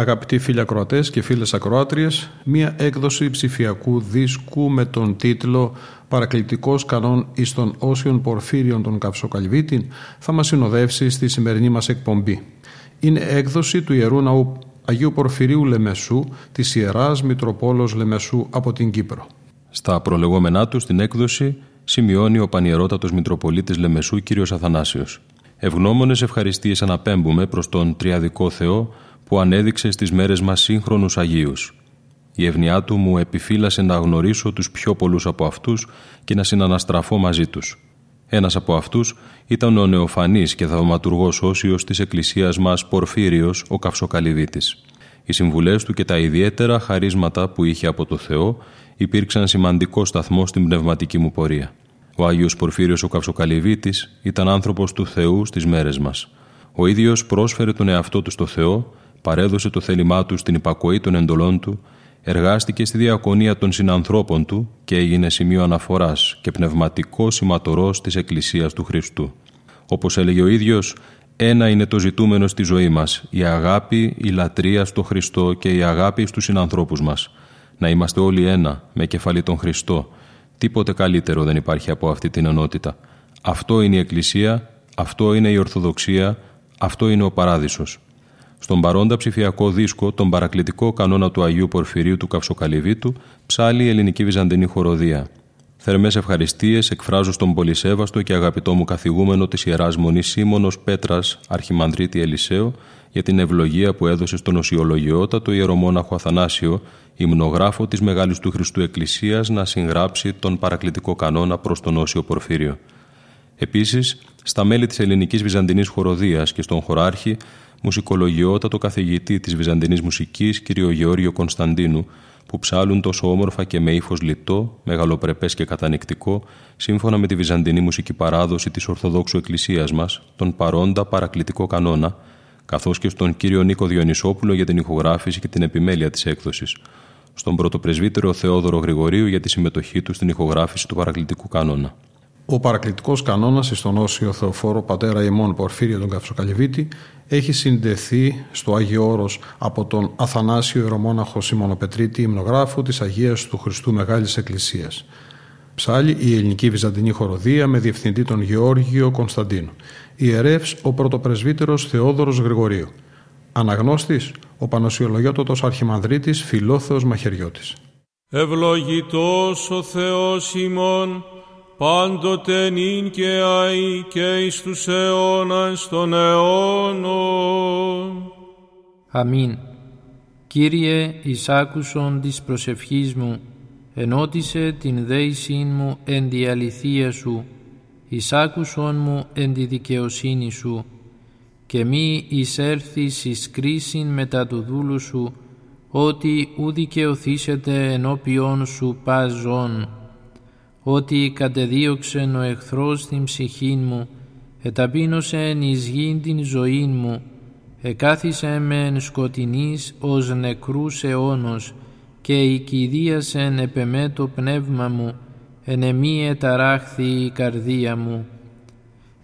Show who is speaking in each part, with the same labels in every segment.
Speaker 1: Αγαπητοί φίλοι ακροατές και φίλες ακροάτριες, μία έκδοση ψηφιακού δίσκου με τον τίτλο «Παρακλητικός κανόν εις των όσιων πορφύριων των Καυσοκαλβίτην» θα μας συνοδεύσει στη σημερινή μας εκπομπή. Είναι έκδοση του Ιερού Ναού Αγίου Πορφυρίου Λεμεσού της Ιεράς Μητροπόλος Λεμεσού από την Κύπρο.
Speaker 2: Στα προλεγόμενά του στην έκδοση σημειώνει ο Πανιερότατος Μητροπολίτης Λεμεσού κ. Αθανάσιος. Ευγνώμονες ευχαριστίες αναπέμπουμε προς τον Τριαδικό Θεό που ανέδειξε στις μέρες μας σύγχρονους Αγίους. Η ευνοιά του μου επιφύλασε να γνωρίσω τους πιο πολλούς από αυτούς και να συναναστραφώ μαζί τους. Ένας από αυτούς ήταν ο νεοφανής και θαυματουργός όσιος της εκκλησίας μας Πορφύριος, ο Καυσοκαλυβίτης. Οι συμβουλές του και τα ιδιαίτερα χαρίσματα που είχε από το Θεό υπήρξαν σημαντικό σταθμό στην πνευματική μου πορεία. Ο Άγιος Πορφύριος ο Καυσοκαλυβίτης ήταν άνθρωπος του Θεού στις μέρες μας. Ο ίδιος πρόσφερε τον εαυτό του στο Θεό παρέδωσε το θέλημά του στην υπακοή των εντολών του, εργάστηκε στη διακονία των συνανθρώπων του και έγινε σημείο αναφοράς και πνευματικό σηματορός της Εκκλησίας του Χριστού. Όπως έλεγε ο ίδιος, ένα είναι το ζητούμενο στη ζωή μας, η αγάπη, η λατρεία στο Χριστό και η αγάπη στους συνανθρώπους μας. Να είμαστε όλοι ένα, με κεφαλή τον Χριστό. Τίποτε καλύτερο δεν υπάρχει από αυτή την ενότητα. Αυτό είναι η Εκκλησία, αυτό είναι η Ορθοδοξία, αυτό είναι ο Παράδεισος στον παρόντα ψηφιακό δίσκο τον παρακλητικό κανόνα του Αγίου Πορφυρίου του Καυσοκαλυβίτου ψάλει η ελληνική βυζαντινή χοροδία. Θερμές ευχαριστίες εκφράζω στον πολυσέβαστο και αγαπητό μου καθηγούμενο της ιεράς μονής Σίμωνος Πέτρας, Αρχιμανδρίτη Ελισέο, για την ευλογία που έδωσε στον οσιολογιότατο ιερομόναχο Αθανάσιο, υμνογράφο της Μεγάλης του Χριστού Εκκλησίας, να συγγράψει τον παρακλητικό κανόνα προς τον Όσιο Πορφύριο. Επίσης, στα μέλη της ελληνικής βυζαντινής χοροδίας και στον χωράρχη μουσικολογιότατο καθηγητή της Βυζαντινής μουσικής κ. Γεώργιο Κωνσταντίνου, που ψάλουν τόσο όμορφα και με ύφος λιτό, μεγαλοπρεπές και κατανικτικό, σύμφωνα με τη βυζαντινή μουσική παράδοση της Ορθοδόξου Εκκλησίας μας, τον παρόντα παρακλητικό κανόνα, καθώς και στον κύριο Νίκο Διονυσόπουλο για την ηχογράφηση και την επιμέλεια της έκδοσης, στον πρωτοπρεσβύτερο Θεόδωρο Γρηγορίου για τη συμμετοχή του στην ηχογράφηση του παρακλητικού κανόνα.
Speaker 1: Ο παρακλητικός κανόνας στον Όσιο Θεοφόρο Πατέρα ημών Πορφύριο τον Καυσοκαλυβίτη έχει συνδεθεί στο Άγιο Όρος από τον Αθανάσιο Ιερομόναχο Σιμωνοπετρίτη, υμνογράφου της Αγίας του Χριστού Μεγάλης Εκκλησίας. Ψάλει η ελληνική βυζαντινή χοροδία με διευθυντή τον Γεώργιο Κωνσταντίνο. Ιερεύς ο πρωτοπρεσβύτερος Θεόδωρος Γρηγορίου. Αναγνώστης ο Πανοσιολογιότοτος Αρχιμανδρίτης Φιλόθεος Μαχαιριώτης.
Speaker 3: Ευλογητός ο Θεός ημών, πάντοτε νυν και αΐ και εις τους αιώνας των αιώνων.
Speaker 4: Αμήν. Κύριε, εις άκουσον της προσευχής μου, ενώτισε την δέησήν μου εν τη αληθεία σου, εις άκουσον μου εν τη δικαιοσύνη σου, και μη εισέλθεις εις κρίσιν μετά του δούλου σου, ότι ου δικαιωθήσετε ενώπιον σου πας ζών ότι κατεδίωξεν ο εχθρός την ψυχήν μου, εταπείνωσεν εις γήν την ζωήν μου, εκάθισε μεν σκοτεινής ως νεκρούς αιώνος και οικηδίασεν επεμέ το πνεύμα μου, εν εμή εταράχθη η καρδία μου.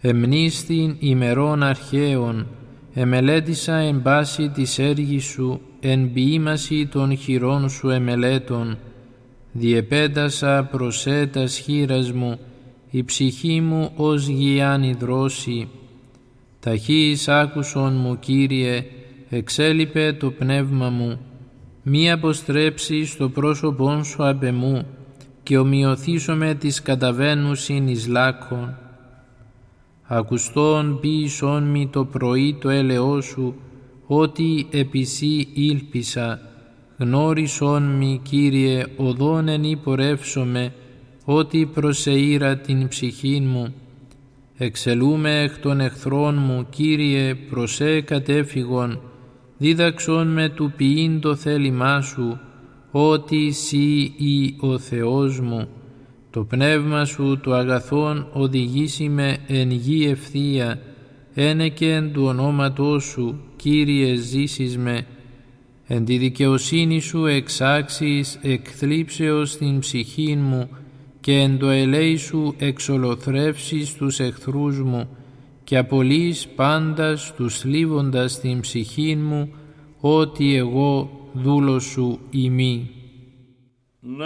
Speaker 4: Εμνίστην ημερών αρχαίων, εμελέτησα εν πάση της έργης σου, εν ποιήμαση των χειρών σου εμελέτων, διεπέτασα προσέτας χείρας μου, η ψυχή μου ως γιάννη δρόση. Ταχύης άκουσον μου, Κύριε, εξέλιπε το πνεύμα μου, μη αποστρέψει στο πρόσωπόν σου απ' εμού, και ομοιωθήσομαι της καταβαίνουσιν εις λάκων. Ακουστών ποιησόν μη το πρωί το έλεό σου, ότι επισή ήλπισα, γνώρισόν μη, Κύριε, οδόν εν υπορεύσομαι, ότι προσεήρα την ψυχήν μου. Εξελούμε εκ των εχθρών μου, Κύριε, προσέ κατέφυγον, δίδαξον με του ποιήν το θέλημά σου, ότι Συ ή ο Θεός μου. Το πνεύμα σου το αγαθόν οδηγήσει με εν γη ευθεία, ένεκεν του ονόματός σου, Κύριε ζήσεις με, εν τη δικαιοσύνη σου εξάξεις εκθλίψεως την ψυχή μου και εν το ελέη σου εξολοθρεύσεις τους εχθρούς μου και απολύεις πάντας τους λίβοντας την ψυχή μου ότι εγώ δούλο σου ημί.
Speaker 5: Ναι.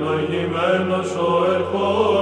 Speaker 5: Ευλογημένος ο ερχόμενος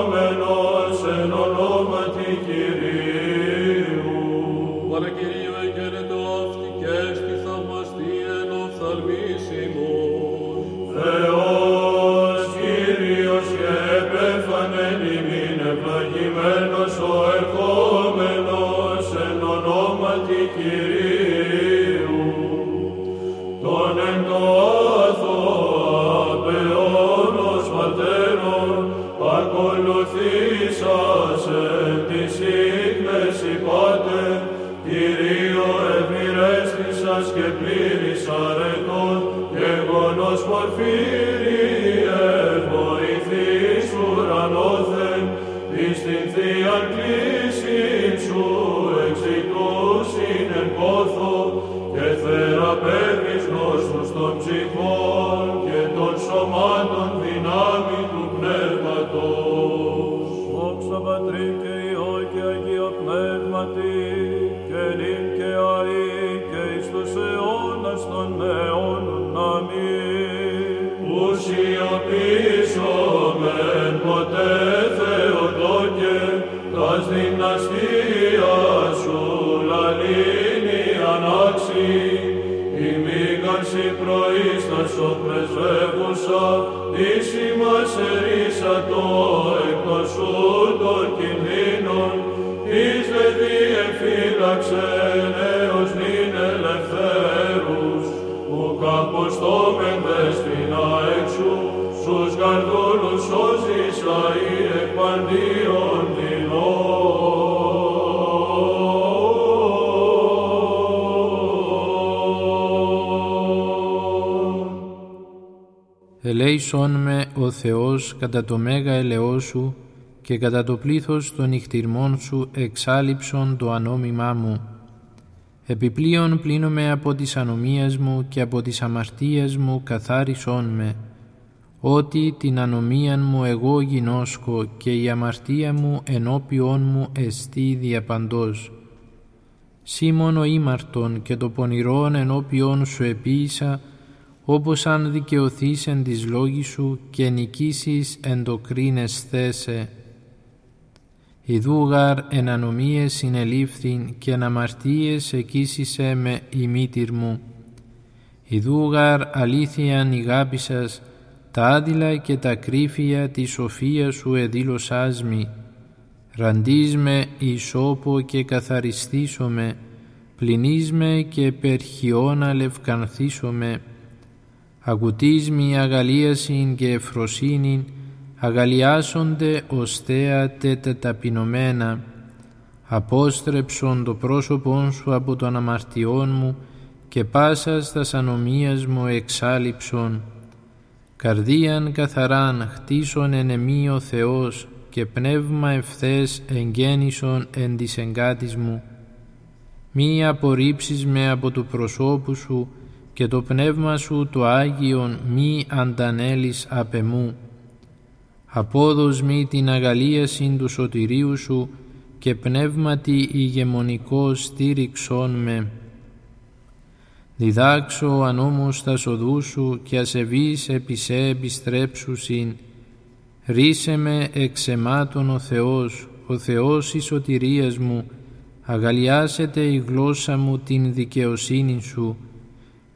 Speaker 4: κατά το μέγα ελεό σου και κατά το πλήθος των νυχτηρμών σου εξάλληψον το ανόμημά μου. Επιπλέον πλύνομαι από τις ανομίας μου και από τις αμαρτίας μου καθάρισόν με, ότι την ανομίαν μου εγώ γινώσκω και η αμαρτία μου ενώπιόν μου εστί διαπαντός. Σίμωνο ήμαρτον και το πονηρόν ενώπιόν σου επίησα, όπως αν δικαιωθείς εν της λόγης σου και νικήσεις εν το κρίνες θέσε. Ιδούγαρ εν ανομίες συνελήφθην και εν αμαρτίες εκείσισε με η μήτυρ μου. Ιδούγαρ αλήθειαν ηγάπησας, τα άδειλα και τα κρύφια τη σοφία σου εδήλωσάς μη. Ραντείς με ισόπο και καθαριστήσομαι, πλυνείς με και περχιώνα λευκανθήσομαι. Ακουτείς μη αγαλίασιν και ευφροσύνην, αγαλιάσονται οστέα τέτα ταπεινωμένα. Απόστρεψον το πρόσωπον σου από των αμαρτιών μου και πάσα στα ανομίας μου εξάλληψον. Καρδίαν καθαράν χτίσον εν ο Θεός και πνεύμα ευθές εγγέννησον εν της εγκάτης μου. Μη απορρίψεις με από του προσώπου σου και το πνεύμα σου το Άγιον μη αντανέλεις απ' εμού. Απόδος μη την αγαλίαση του σωτηρίου σου και πνεύματι ηγεμονικό στήριξόν με. Διδάξω αν όμως τα σοδού σου και ασεβείς επί σε επιστρέψουσιν. Ρίσε με εξεμάτων ο Θεός, ο Θεός η σωτηρίας μου, αγαλιάσετε η γλώσσα μου την δικαιοσύνη σου.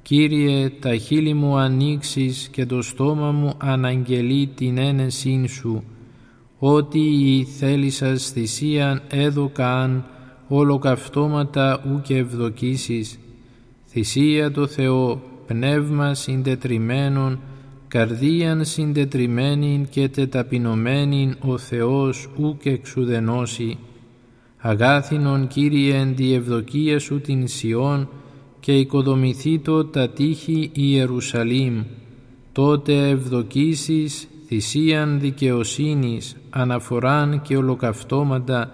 Speaker 4: Κύριε, τα χείλη μου ανοίξεις και το στόμα μου αναγγελεί την ένεσήν σου, ότι η θέλησας θυσίαν έδωκαν ολοκαυτώματα ου και ευδοκίσεις. Θυσία το Θεό, πνεύμα συντετριμένον, καρδίαν συντετριμένην και τεταπεινωμένην ο Θεός ουκ εξουδενώσει. Αγάθινον Κύριε εν τη ευδοκία σου την Σιών και οικοδομηθήτω τα τείχη Ιερουσαλήμ. Τότε ευδοκίσεις θυσίαν δικαιοσύνης, αναφοράν και ολοκαυτώματα,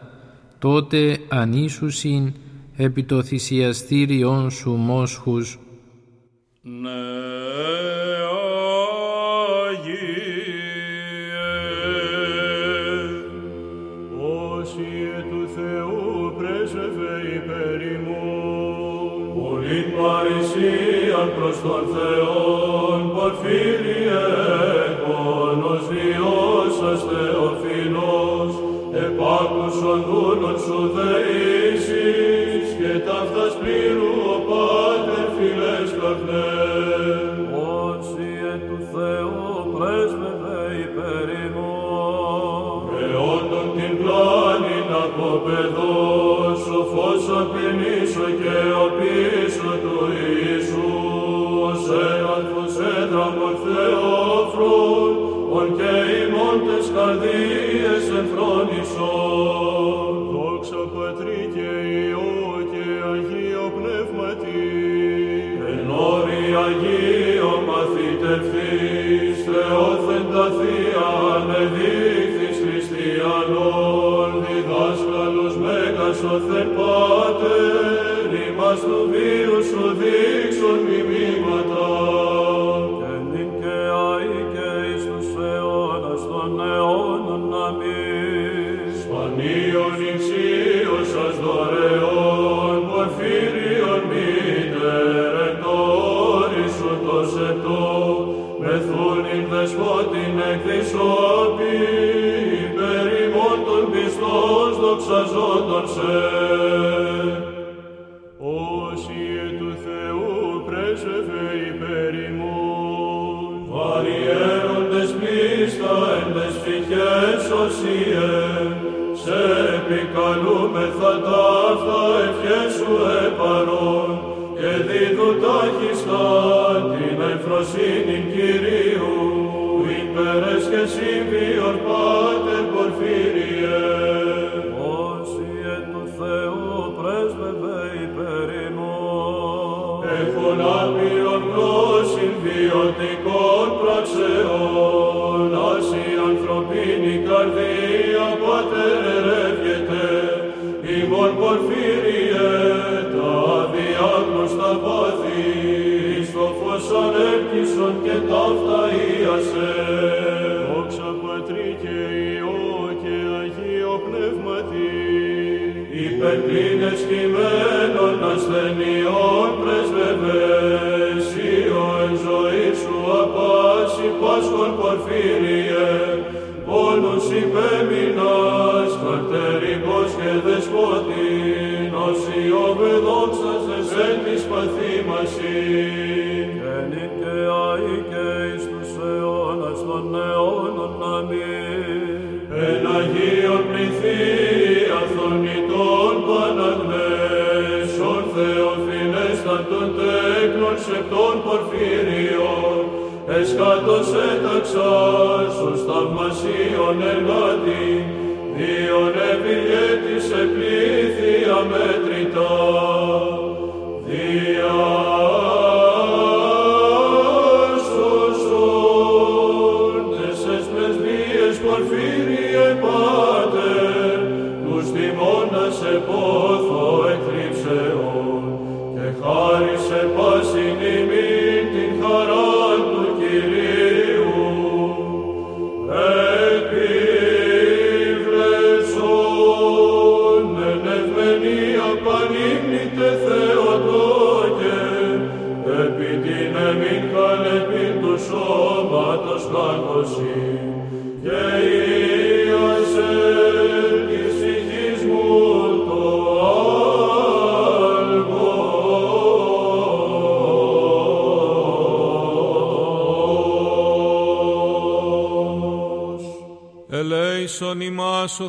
Speaker 4: τότε ανίσουσιν επί το θυσιαστήριον σου μόσχους.
Speaker 6: Ναι.
Speaker 5: Επάκουσον δούλων σου δεήσεις και ταύτας
Speaker 6: πλήρους ημών
Speaker 5: τες καρδίες εμφρόνησον.
Speaker 6: Δόξα Πατρί και Υιό και Αγίο Πνεύματι,
Speaker 5: εν όρη Αγίο μαθητευθείς, Θεόθεν τα Θεία ανεδείχθης χριστιανών, διδάσκαλος Μέγας ο Θεν Πάτερ, ημάς του βίου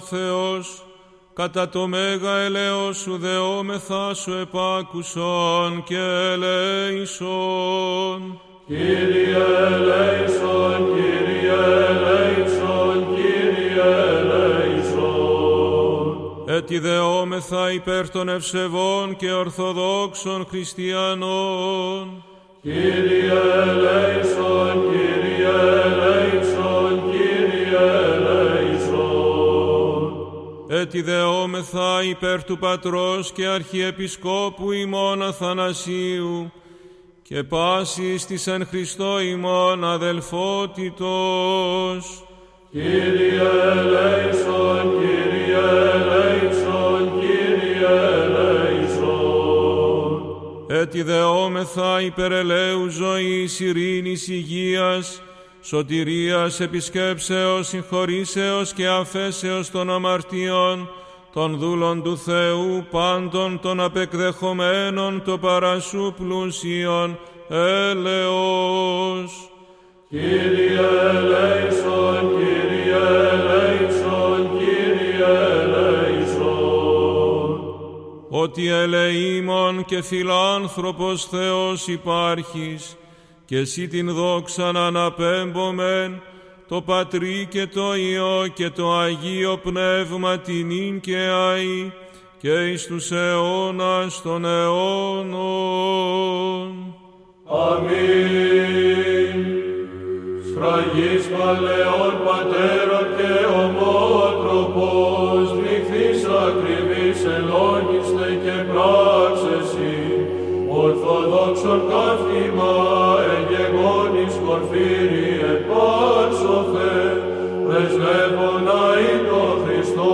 Speaker 3: Θεός, κατά το μέγα ελέος σου δεόμεθά σου επάκουσον και ελέησον.
Speaker 5: Κύριε ελέησον, Κύριε ελέησον, Κύριε ελέησον.
Speaker 3: Έτσι δεόμεθα υπέρ των ευσεβών και ορθοδόξων χριστιανών.
Speaker 5: Κύριε ελέησον, Κύριε ελέησον,
Speaker 3: Έτσι δεόμεθα υπέρ του Πατρός και Αρχιεπισκόπου ημών Αθανασίου και πάσης της εν Χριστώ ημών αδελφότητος.
Speaker 5: Κύριε ελέησον, Κύριε ελέησον, Κύριε ελέησον.
Speaker 3: Έτσι δεόμεθα υπερ ελέους ζωής, ειρήνης, υγείας, σωτηρίας, επισκέψεως, συγχωρήσεως και αφέσεως των αμαρτιών, των δούλων του Θεού, πάντων των απεκδεχομένων το παρασού πλούσιον, έλεος.
Speaker 5: Κύριε ελέησον, Κύριε ελέησον, Κύριε ελέησον.
Speaker 3: ότι ελεήμων και φιλάνθρωπος Θεός υπάρχεις, και εσύ την δόξα να αναπέμπομεν, το Πατρί και το Υιό και το Αγίο Πνεύμα την ίν και αΐ, και εις τους αιώνας των αιώνων.
Speaker 5: Αμήν. Σφραγής παλαιών πατέρων και ομότροπος, νυχθείς ακριβής ελόγιστε και πράξεσι, ορθοδόξον καύτημα εγγεγόνης κορφύρι επάρσοθε, πρεσβεύων αεί το Χριστό,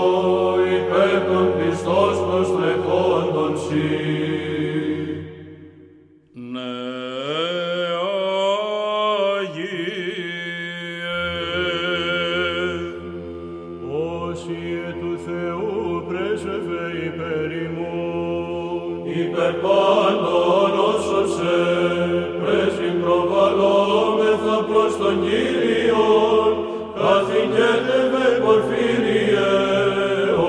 Speaker 5: υπέρ των πιστός προστρεχόντων σύ.
Speaker 6: Ναι, Άγιε, όσοι του Θεού πρέσβευε υπέρ ημών,
Speaker 5: Υπερ πάντων όσων σε πρέσβην προβαλλόμεθα προς τον Κύριον, καθηκέτευε πορφύριε,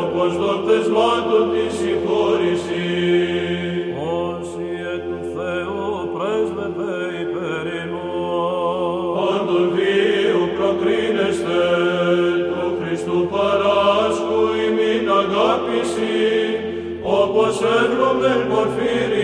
Speaker 5: όπως δόκτες μάτων της συγχώρησης.
Speaker 6: όσοι του Θεού πρέσβευε υπέρ ημών,
Speaker 5: Πάντων βίου προκρίνεστε, του Χριστού παράσκου ημίν αγάπηση, όπως εύρωμεν
Speaker 3: πορφύριε,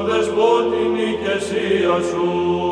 Speaker 5: Jesu.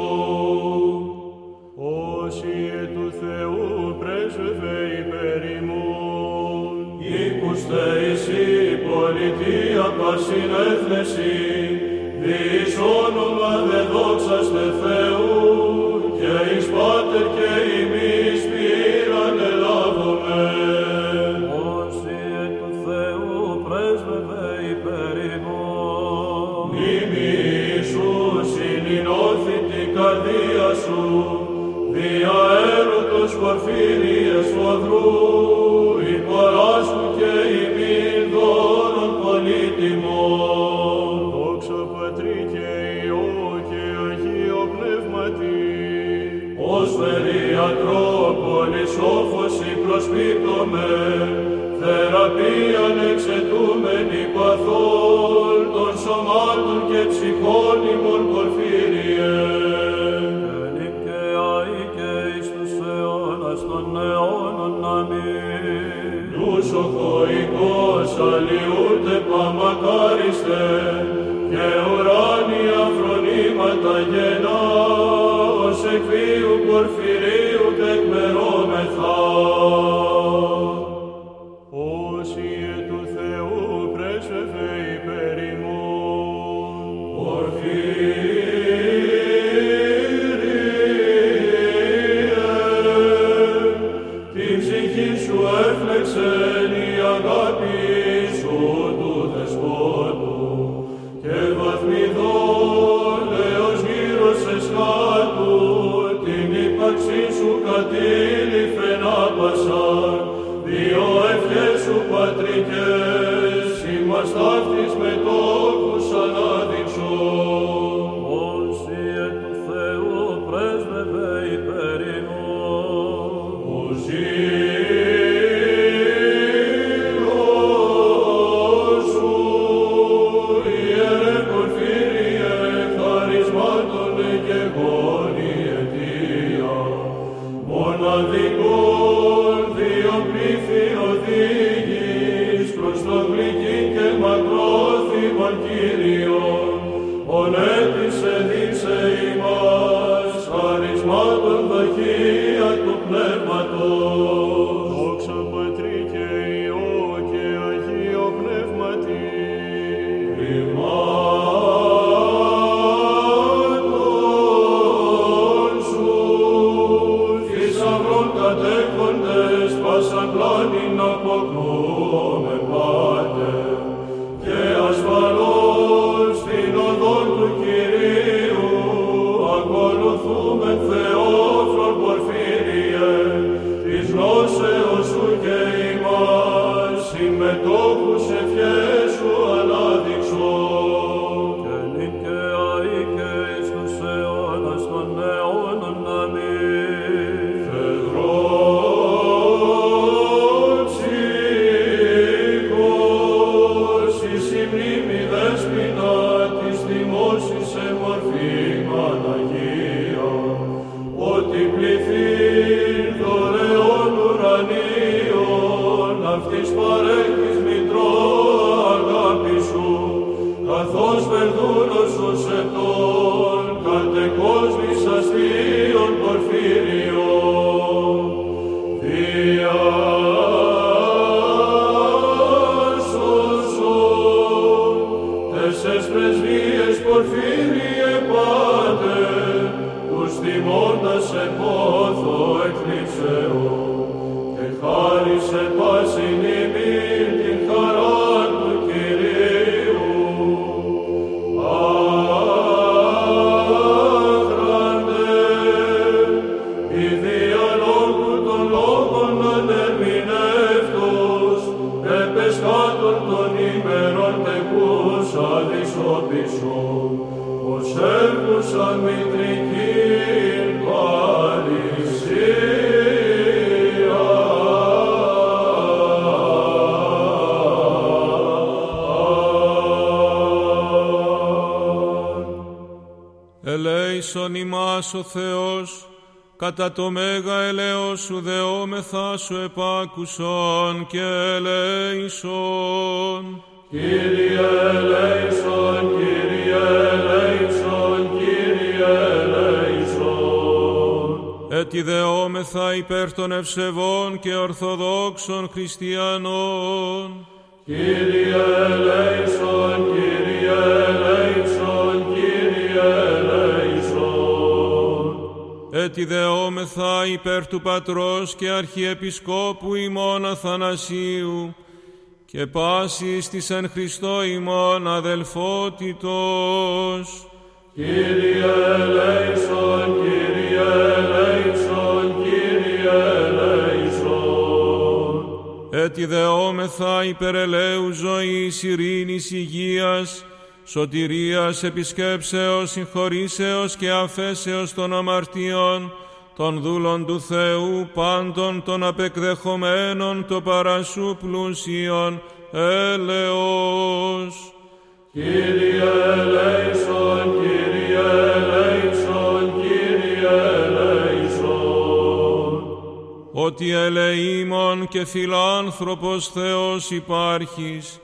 Speaker 5: κατά το μέγα ελαιός σου δεόμεθα σου επάκουσον και ελέησον.
Speaker 3: Κύριε ελέησον, Κύριε ελέησον, Κύριε ελέησον.
Speaker 5: Έτι δεόμεθα υπέρ των ευσεβών και ορθοδόξων χριστιανών.
Speaker 3: Κύριε ελέησον,
Speaker 5: τη δεόμεθα υπέρ του Πατρός και Αρχιεπισκόπου ημών Αθανασίου και πάσης της εν Χριστώ ημών αδελφότητος.
Speaker 3: Κύριε ελέησον, Κύριε ελέησον, Κύριε ελέησον.
Speaker 5: Έτι δεόμεθα υπερελαίου ζωής, ειρήνης, υγείας, σωτηρίας επισκέψεως, συγχωρήσεως και αφέσεως των αμαρτιών, των δούλων του Θεού πάντων των απεκδεχομένων το παρασού πλούσιον, έλεος.
Speaker 3: Κύριε ελέησον, Κύριε ελέησον, Κύριε ελέησον. Ότι ελεήμων και φιλάνθρωπος Θεός υπάρχεις,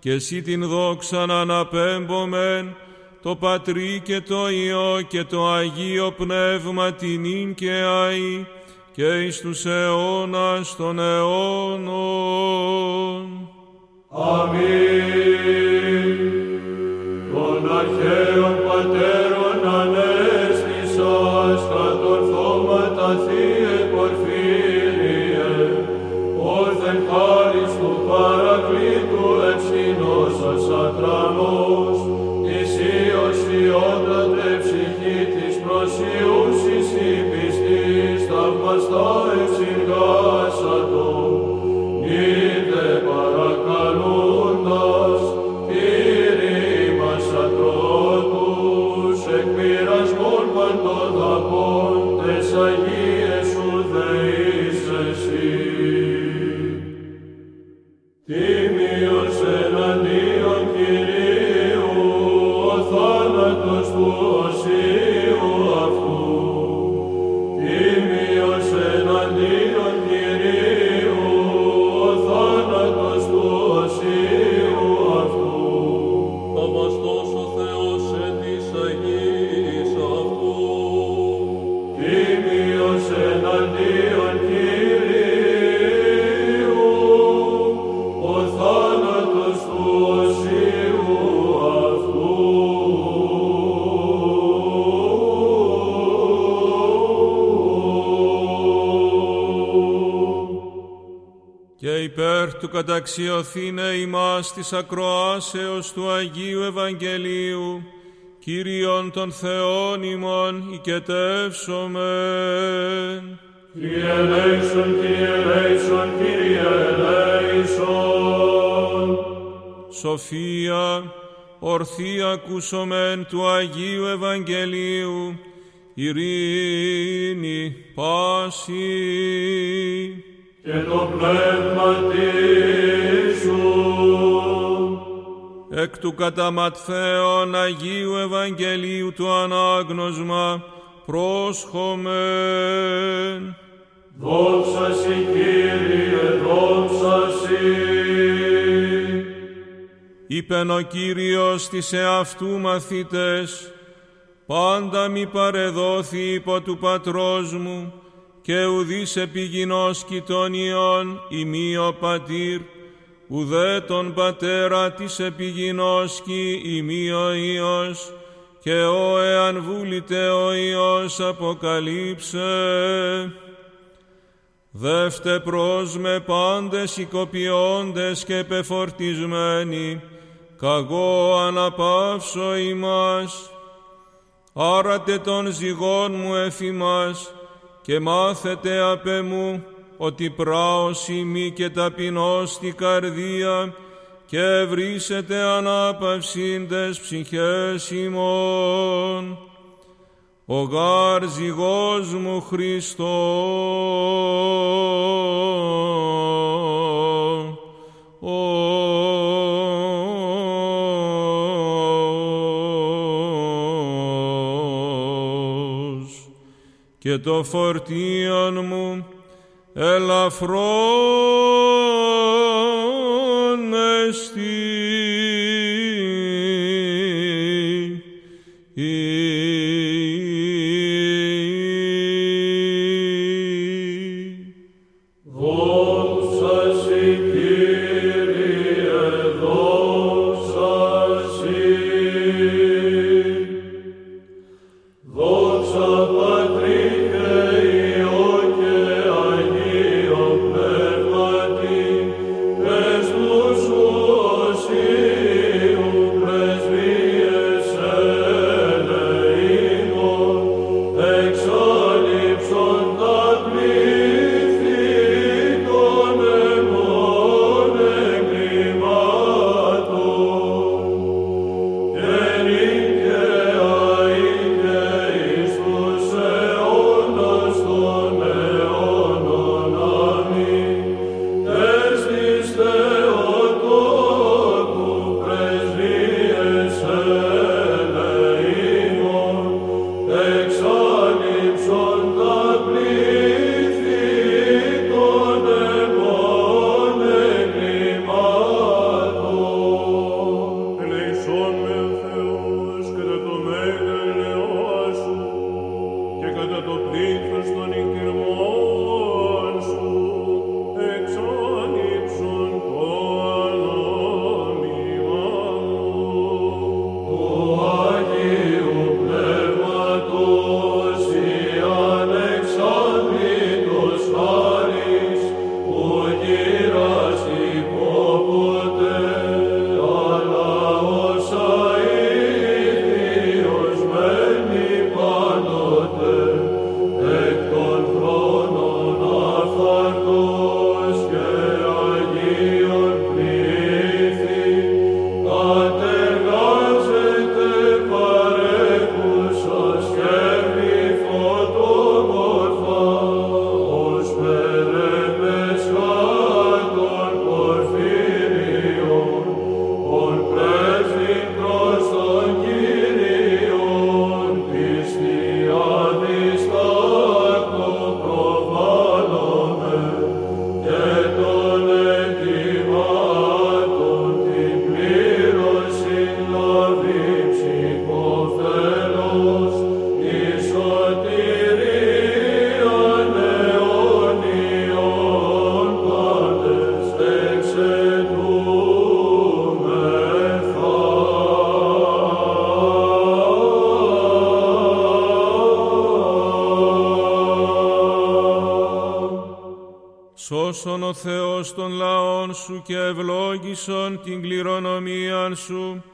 Speaker 3: και εσύ την δόξα να αναπέμπομεν, το Πατρί και το Υιό και το Αγίο Πνεύμα την και αΐ, και εις τους αιώνας των αιώνων.
Speaker 7: Αμήν. Των αρχαίων πατέρων ανέστησας, κατορθώματα Θείε Πορφύριε, όρθεν χάρις ευσυνώσας ατρανός, της Υιός Υιότατε ψυχή της προσιούσης η πιστής, θαυμαστά ευσυργάσατο,
Speaker 3: καταξιωθήνε ημάς της ακροάσεως του Αγίου Ευαγγελίου, Κύριον των Θεών ημών οικετεύσομεν.
Speaker 7: Kyrie eleison, Kyrie eleison, Kyrie eleison.
Speaker 3: Σοφία, ορθή ακούσομεν του Αγίου Ευαγγελίου, ειρήνη, πάση.
Speaker 7: Και το πνεύμα σου.
Speaker 3: εκ του κατά Ματθαίον Αγίου Ευαγγελίου του ανάγνωσμα πρόσχομεν.
Speaker 7: Δόξα σοι, Κύριε, δόξα σοι.
Speaker 3: Είπεν ο Κύριος της εαυτού μαθητές, πάντα μη παρεδόθη υπό του πατρός μου, και ουδείς επιγεινός κοιτωνιών ημί ο πατήρ, ουδέ τον πατέρα της επιγεινώσκει ημί ο Υιός, και ο εάν βούλητε ο Υιός αποκαλύψε. Δεύτε προς με πάντες οικοποιώντες και πεφορτισμένοι, καγώ αναπαύσω ημάς. Άρατε τον ζυγόν μου εφημάς και μάθετε απ' μου ότι πράος ημί και ταπεινός στη καρδία και βρίσετε ανάπαυσίντες ψυχές ημών. Ο γάρ ζυγός μου Χριστός, Ως. Και το φορτίον μου ελαφρόν εστί.
Speaker 7: Δόξα
Speaker 3: σου και ευλόγησον την κληρονομία σου,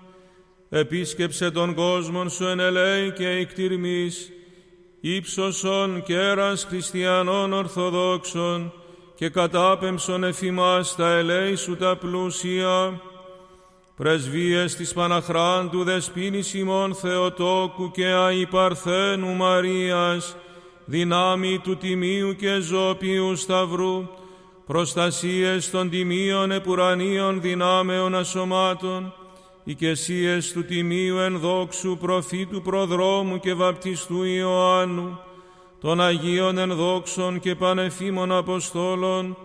Speaker 3: επίσκεψε τον κόσμο σου εν ελέη και εκτιρμής, ύψωσον κέρας χριστιανών ορθοδόξων και κατάπεμψον εφημάς τα ελέη σου τα πλούσια, πρεσβείες της Παναχράντου Δεσποίνης ημών Θεοτόκου και Αϊπαρθένου Μαρίας, δυνάμει του Τιμίου και Ζώπιου Σταυρού, προστασίες των Τιμίων Επουρανίων δυνάμεων ασωμάτων, οικεσίες του Τιμίου ενδόξου προφήτου προδρόμου και βαπτιστού Ιωάννου, των Αγίων ενδόξων και πανεφήμων Αποστόλων,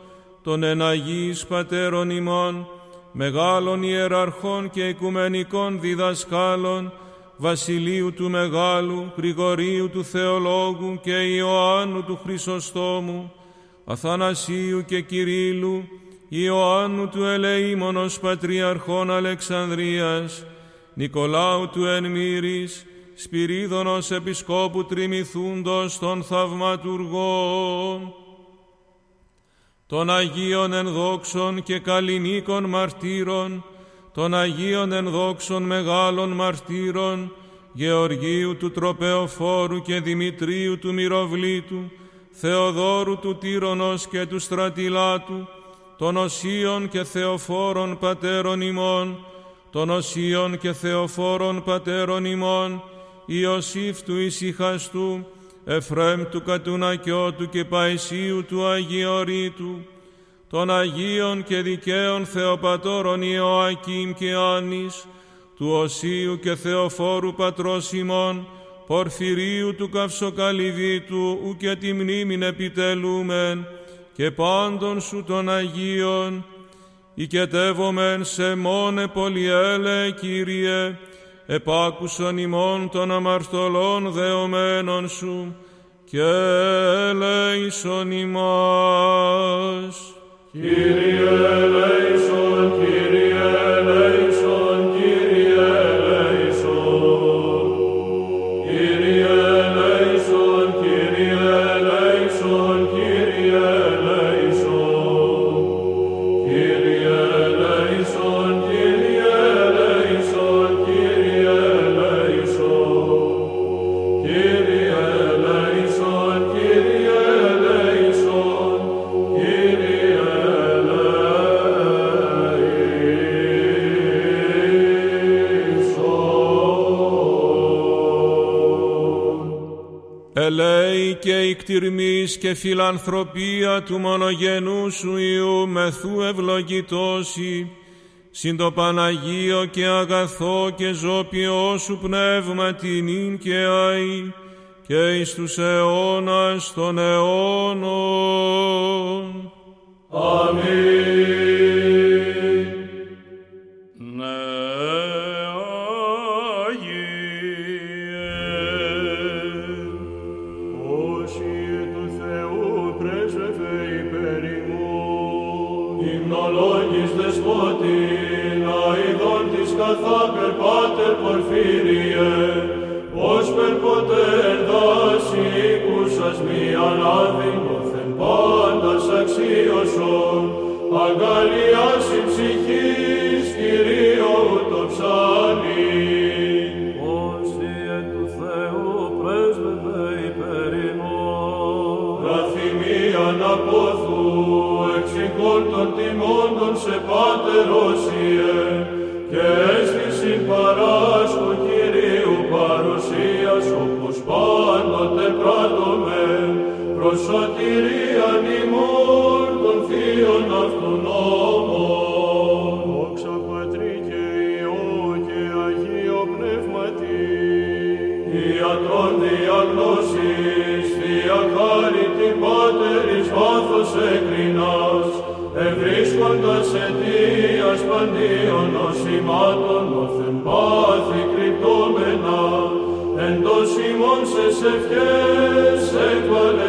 Speaker 3: των εναγείς Πατέρων ημών, μεγάλων ιεραρχών και οικουμενικών διδασκάλων, Βασιλείου του Μεγάλου, Γρηγορίου του Θεολόγου και Ιωάννου του Χρυσοστόμου, Αθανασίου και Κυρίλου, Ιωάννου του Ελεήμονος Πατριαρχών Αλεξανδρίας, Νικολάου του Ενμύρης, Σπυρίδωνος Επισκόπου Τριμηθούντος των Θαυματουργών, των Αγίων Ενδόξων και Καλλινίκων Μαρτύρων, των Αγίων Ενδόξων Μεγάλων Μαρτύρων, Γεωργίου του Τροπεοφόρου και Δημητρίου του Μυροβλήτου, Θεοδόρου του Τύρονος και του Στρατιλάτου, των Οσίων και Θεοφόρων Πατέρων ημών, των Οσίων και Θεοφόρων Πατέρων ημών, Ιωσήφ του Ισυχαστού, Εφραίμ του Κατουνακιώτου και Παϊσίου του Αγιορείτου, των Αγίων και Δικαίων Θεοπατώρων Ιωακήμ και Άνης, του Οσίου και Θεοφόρου Πατρός ημών, Πορφυρίου του Καυσοκαλυβίτου, ου και τη μνήμην επιτελούμεν, και πάντων σου των Αγίων, οικετεύομεν σε μόνε πολυέλε, Κύριε, επάκουσον ημών των αμαρτωλών δεωμένων σου, και ελέησον ημάς.
Speaker 7: Κύριε ελέησον, Κύριε
Speaker 3: εκτιρμής και φιλανθρωπία του μονογενού σου Υιού μεθού ευλογητώσει, συν το Παναγίο και αγαθό και ζώπιό σου πνεύμα την και αη, και εις τους αιώνας των αιώνων.
Speaker 7: Αμήν. Τιμώντων σε πάτεροσιε και αίσθηση παράσκου πάντοτε πράττουμε προς σωτηρίαν ημών των θείων αυτού νόμων.
Speaker 6: δόξα Πατρί και Υιό και Αγίο Πνεύματι,
Speaker 7: Ιατρών διαγνώσεις, Θεία χάρητη Πάτερης βάθος εκρινάς, ευρίσκοντας αιτίας παντίων νοσημάτων όθεν πάθη κρυπτόμενα, εντός ημών σε ευχές Sacred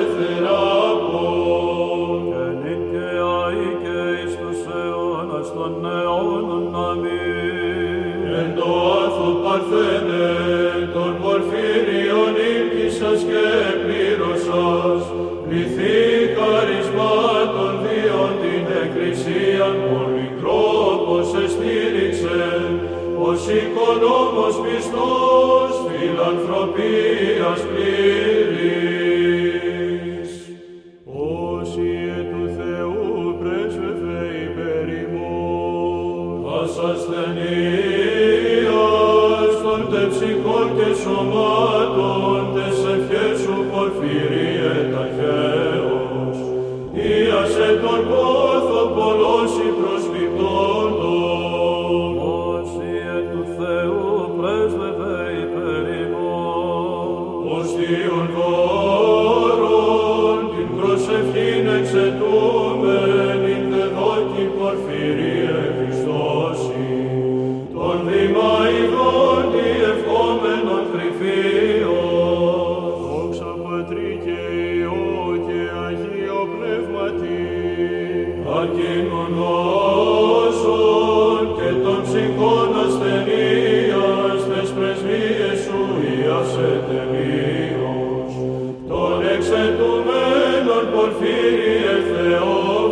Speaker 7: Τον εξετουμένων πορφύριε Θεόφρον.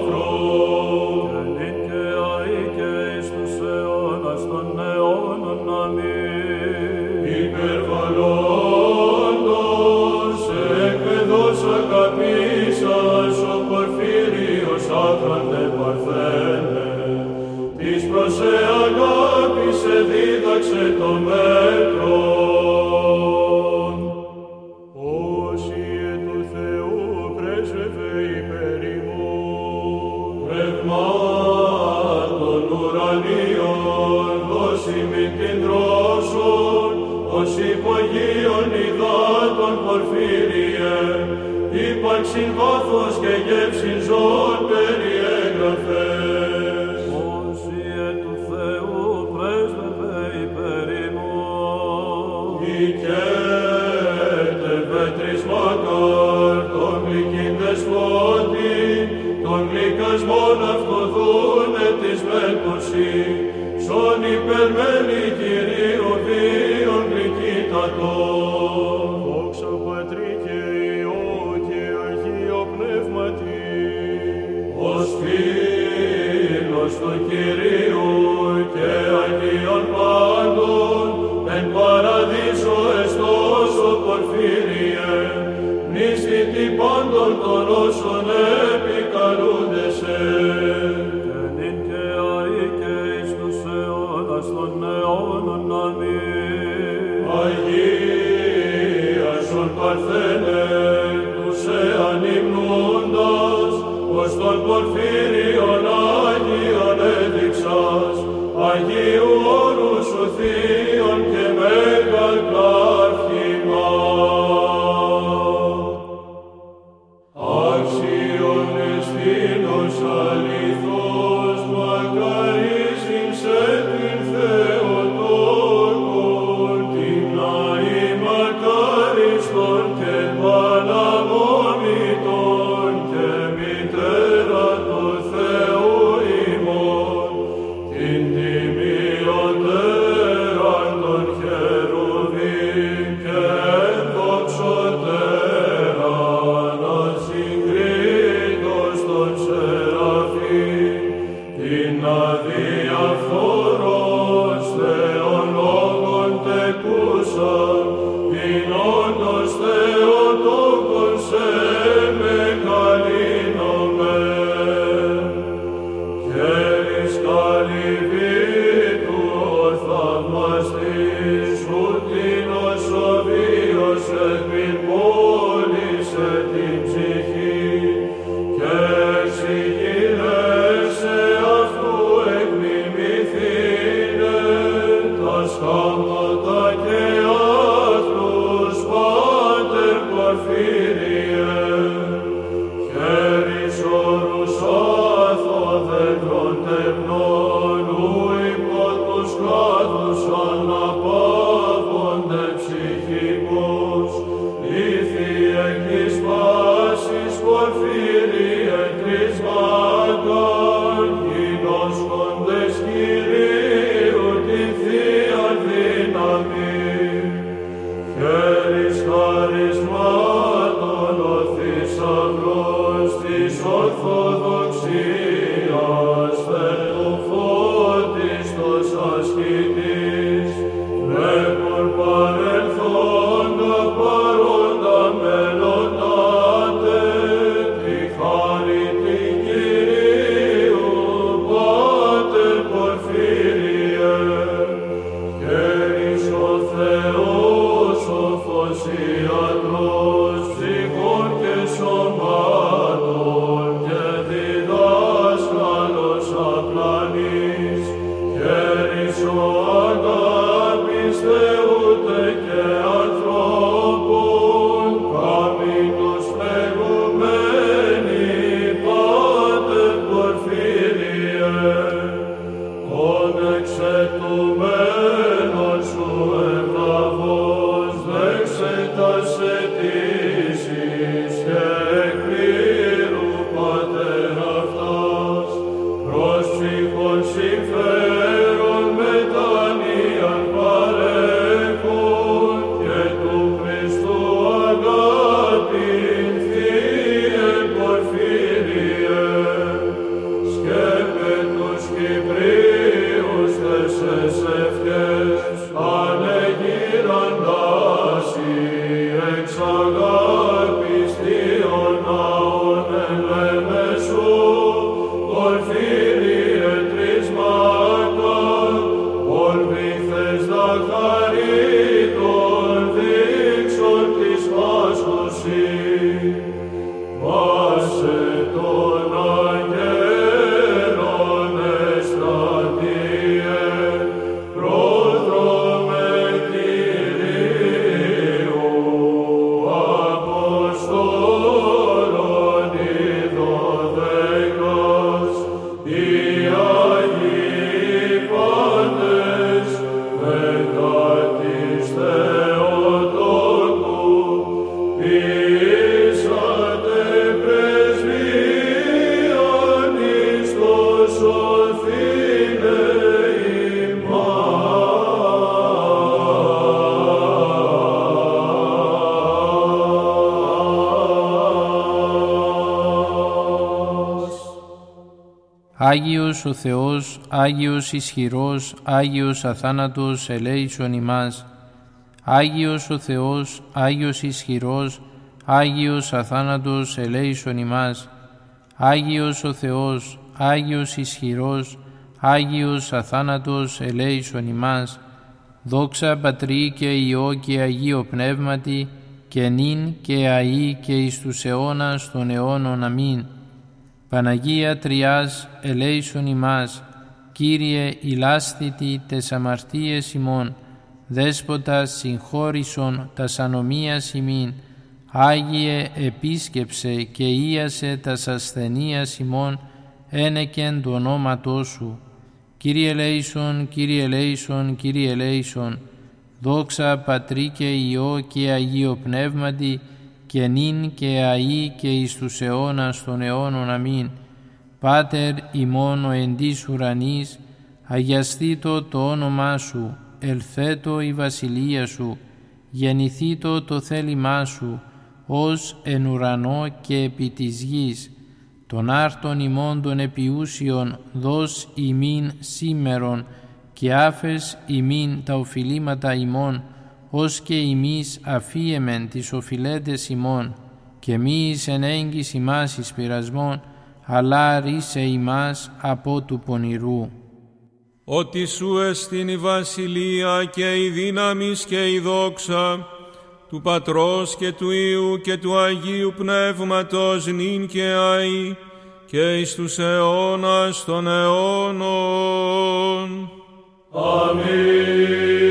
Speaker 4: Άγιος ο Θεός, Άγιος ισχυρός, Άγιος αθάνατος ελέησον ημάς. Άγιος ο Θεός, Άγιος ισχυρός, Άγιος αθάνατος ελέησον ημάς. Άγιος ο Θεός, Άγιος ισχυρός, Άγιος αθάνατος ελέησον ημάς. Δόξα Πατρί και Υιό και Αγίο Πνεύματι, και νυν και αΐ και εις τους αιώνας των αιώνων. Αμήν. Παναγία Τριάς, ελέησον ημάς, Κύριε ηλάσθητη τες αμαρτίες ημών, Δέσποτα συγχώρησον τας ανομίας ημίν, Άγιε επίσκεψε και ίασε τας ασθενείας ημών, ένεκεν του ονόματός Σου. Κύριε ελέησον, Κύριε ελέησον, Κύριε ελέησον, δόξα Πατρί και Υιό και Αγίο Πνεύματι, και νυν και αΐ και εις τους αιώνας των αιώνων. Αμήν. Πάτερ ημών ο εντής ουρανής, αγιαστήτω το όνομά Σου, ελθέτω η βασιλεία Σου, γεννηθήτω το θέλημά Σου, ως εν ουρανό και επί της γης. Τον άρτον ημών των επιούσιων δώσ ημίν σήμερον και άφες ημίν τα οφειλήματα ημών, ως και ημείς αφίεμεν τις οφειλέτες ημών, και μη εις ενέγγις ημάς εις πειρασμόν, αλλά ρίσε ημάς από του πονηρού.
Speaker 3: Ότι σου εστίν η βασιλεία και η δύναμη και η δόξα, του Πατρός και του Υιού και του Αγίου Πνεύματος νυν και αΐ, και εις τους αιώνας των αιώνων.
Speaker 7: Αμήν.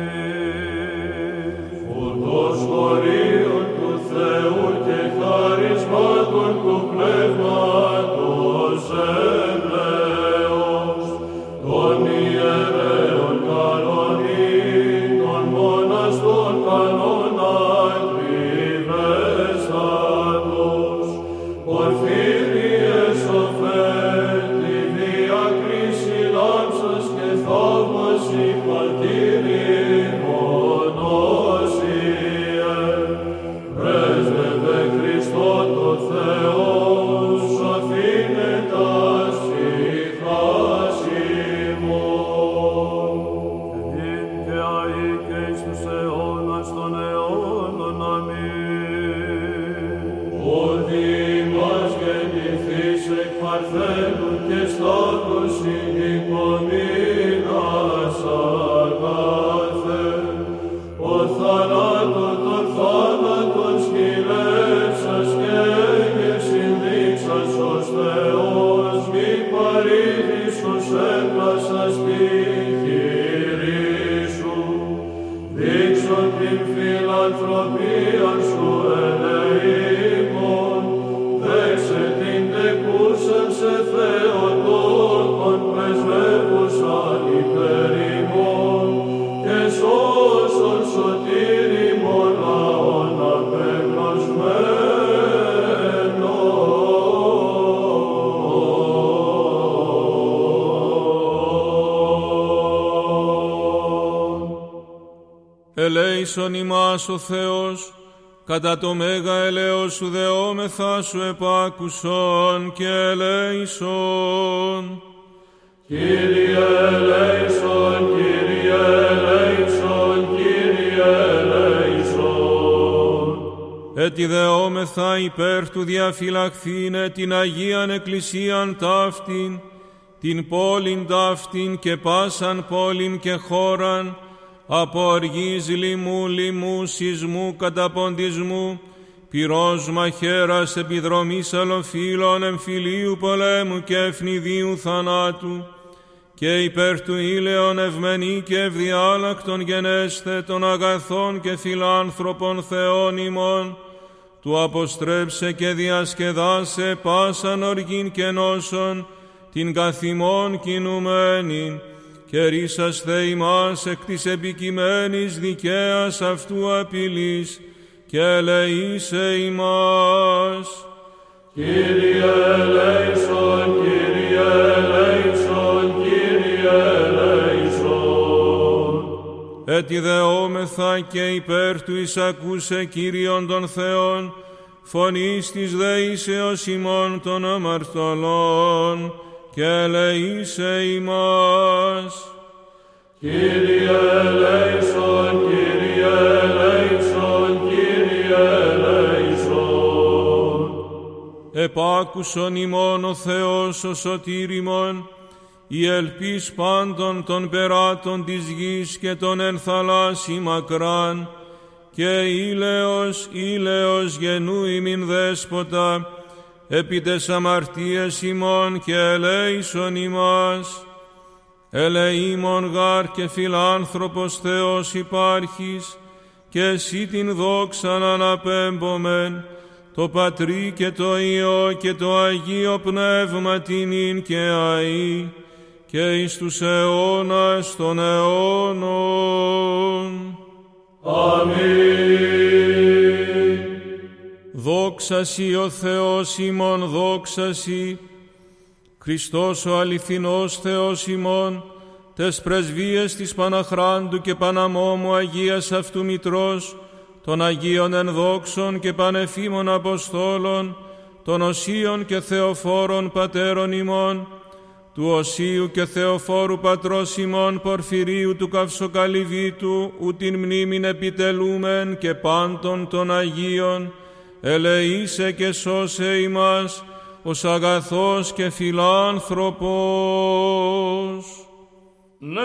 Speaker 3: κατά το μέγα ελέος σου δεόμεθα σου επάκουσον και ελέησον.
Speaker 7: Κύριε ελέησον, Κύριε ελέησον, Κύριε ελέησον.
Speaker 3: Έτι δεόμεθα υπέρ του διαφυλαχθήνε την Αγίαν Εκκλησίαν ταύτην την πόλην ταύτην και πάσαν πόλην και χώραν, από οργής λοιμού, λοιμού, σεισμού, καταποντισμού, πυρός μαχαίρας επιδρομής αλοφύλων, εμφυλίου πολέμου και ευνηδίου θανάτου, και υπέρ του ήλαιον ευμενή και ευδιάλακτον γενέσθε των αγαθών και φιλάνθρωπων θεών ημών, του αποστρέψε και διασκεδάσε πάσαν οργήν και νόσον, την καθημών κινουμένην, και ρίσαστε ημάς εκ της επικειμένης δικαίας αυτού απειλής, και ελεήσε ημάς.
Speaker 7: Κύριε ελέησον, Κύριε ελέησον, Κύριε ελέησον.
Speaker 3: Έτι δεόμεθα και υπέρ του εισακούσε Κύριον των Θεών, φωνής της δεήσεως ημών των αμαρτωλών, και ελεήσε ημάς.
Speaker 7: Κύριε ελέησον, Κύριε ελέησον, Κύριε ελέησον.
Speaker 3: Επάκουσον ημών ο Θεός ο σωτήριμον, η ελπίς πάντων των περάτων της γης και των εν θαλάσσι μακράν, και ήλαιος, ήλαιος γενού ημιν δέσποτα, επί τες αμαρτίες ημών και ελέησον ημάς. Ελεήμων γάρ και φιλάνθρωπος Θεός υπάρχεις, και εσύ την δόξαν αναπέμπομεν, το Πατρί και το Υιό και το Αγίο Πνεύμα την και αΐ, και εις τους αιώνας των αιώνων.
Speaker 7: Αμήν.
Speaker 3: Δόξα Σοι ο Θεός ημών, δόξα Σοι, Χριστός ο αληθινός Θεός ημών, τες πρεσβείες της Παναχράντου και Παναμόμου Αγίας Αυτού Μητρός, των Αγίων ενδόξων και πανεφήμων Αποστόλων, των Οσίων και Θεοφόρων Πατέρων ημών, του Οσίου και Θεοφόρου Πατρός ημών Πορφυρίου του Καυσοκαλυβίτου, ου την μνήμην επιτελούμεν και πάντων των Αγίων, ελεήσε και σώσε ημάς, ως αγαθός και φιλάνθρωπος.
Speaker 7: Ναι,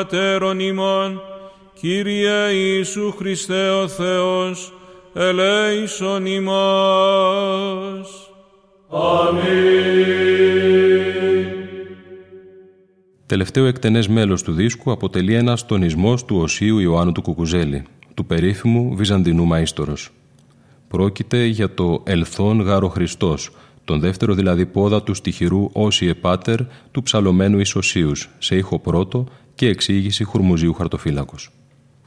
Speaker 3: Πατέρων ημών, Κύριε Ιησού Χριστέ ο Θεός, ελέησον ημάς.
Speaker 7: Αμήν.
Speaker 2: Τελευταίο εκτενές μέλος του δίσκου αποτελεί ένας τονισμός του Οσίου Ιωάννου του Κουκουζέλη, του περίφημου Βυζαντινού Μαΐστορος. Πρόκειται για το «Ελθόν γάρο Χριστός», τον δεύτερο δηλαδή πόδα του στοιχειρού Όσι Επάτερ του ψαλωμένου Ισοσίους, σε ήχο πρώτο και εξήγηση Χουρμουζίου Χαρτοφύλακος.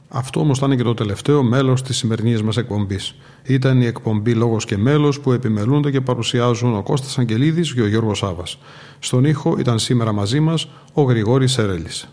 Speaker 1: Αυτό όμως ήταν και το τελευταίο μέλος της σημερινής μας εκπομπής. Ήταν η εκπομπή Λόγος και Μέλος που επιμελούνται και παρουσιάζουν ο Κώστας Αγγελίδης και ο Γιώργος Σάβας. Στον ήχο ήταν σήμερα μαζί μας ο Γρηγόρης Σερέλης.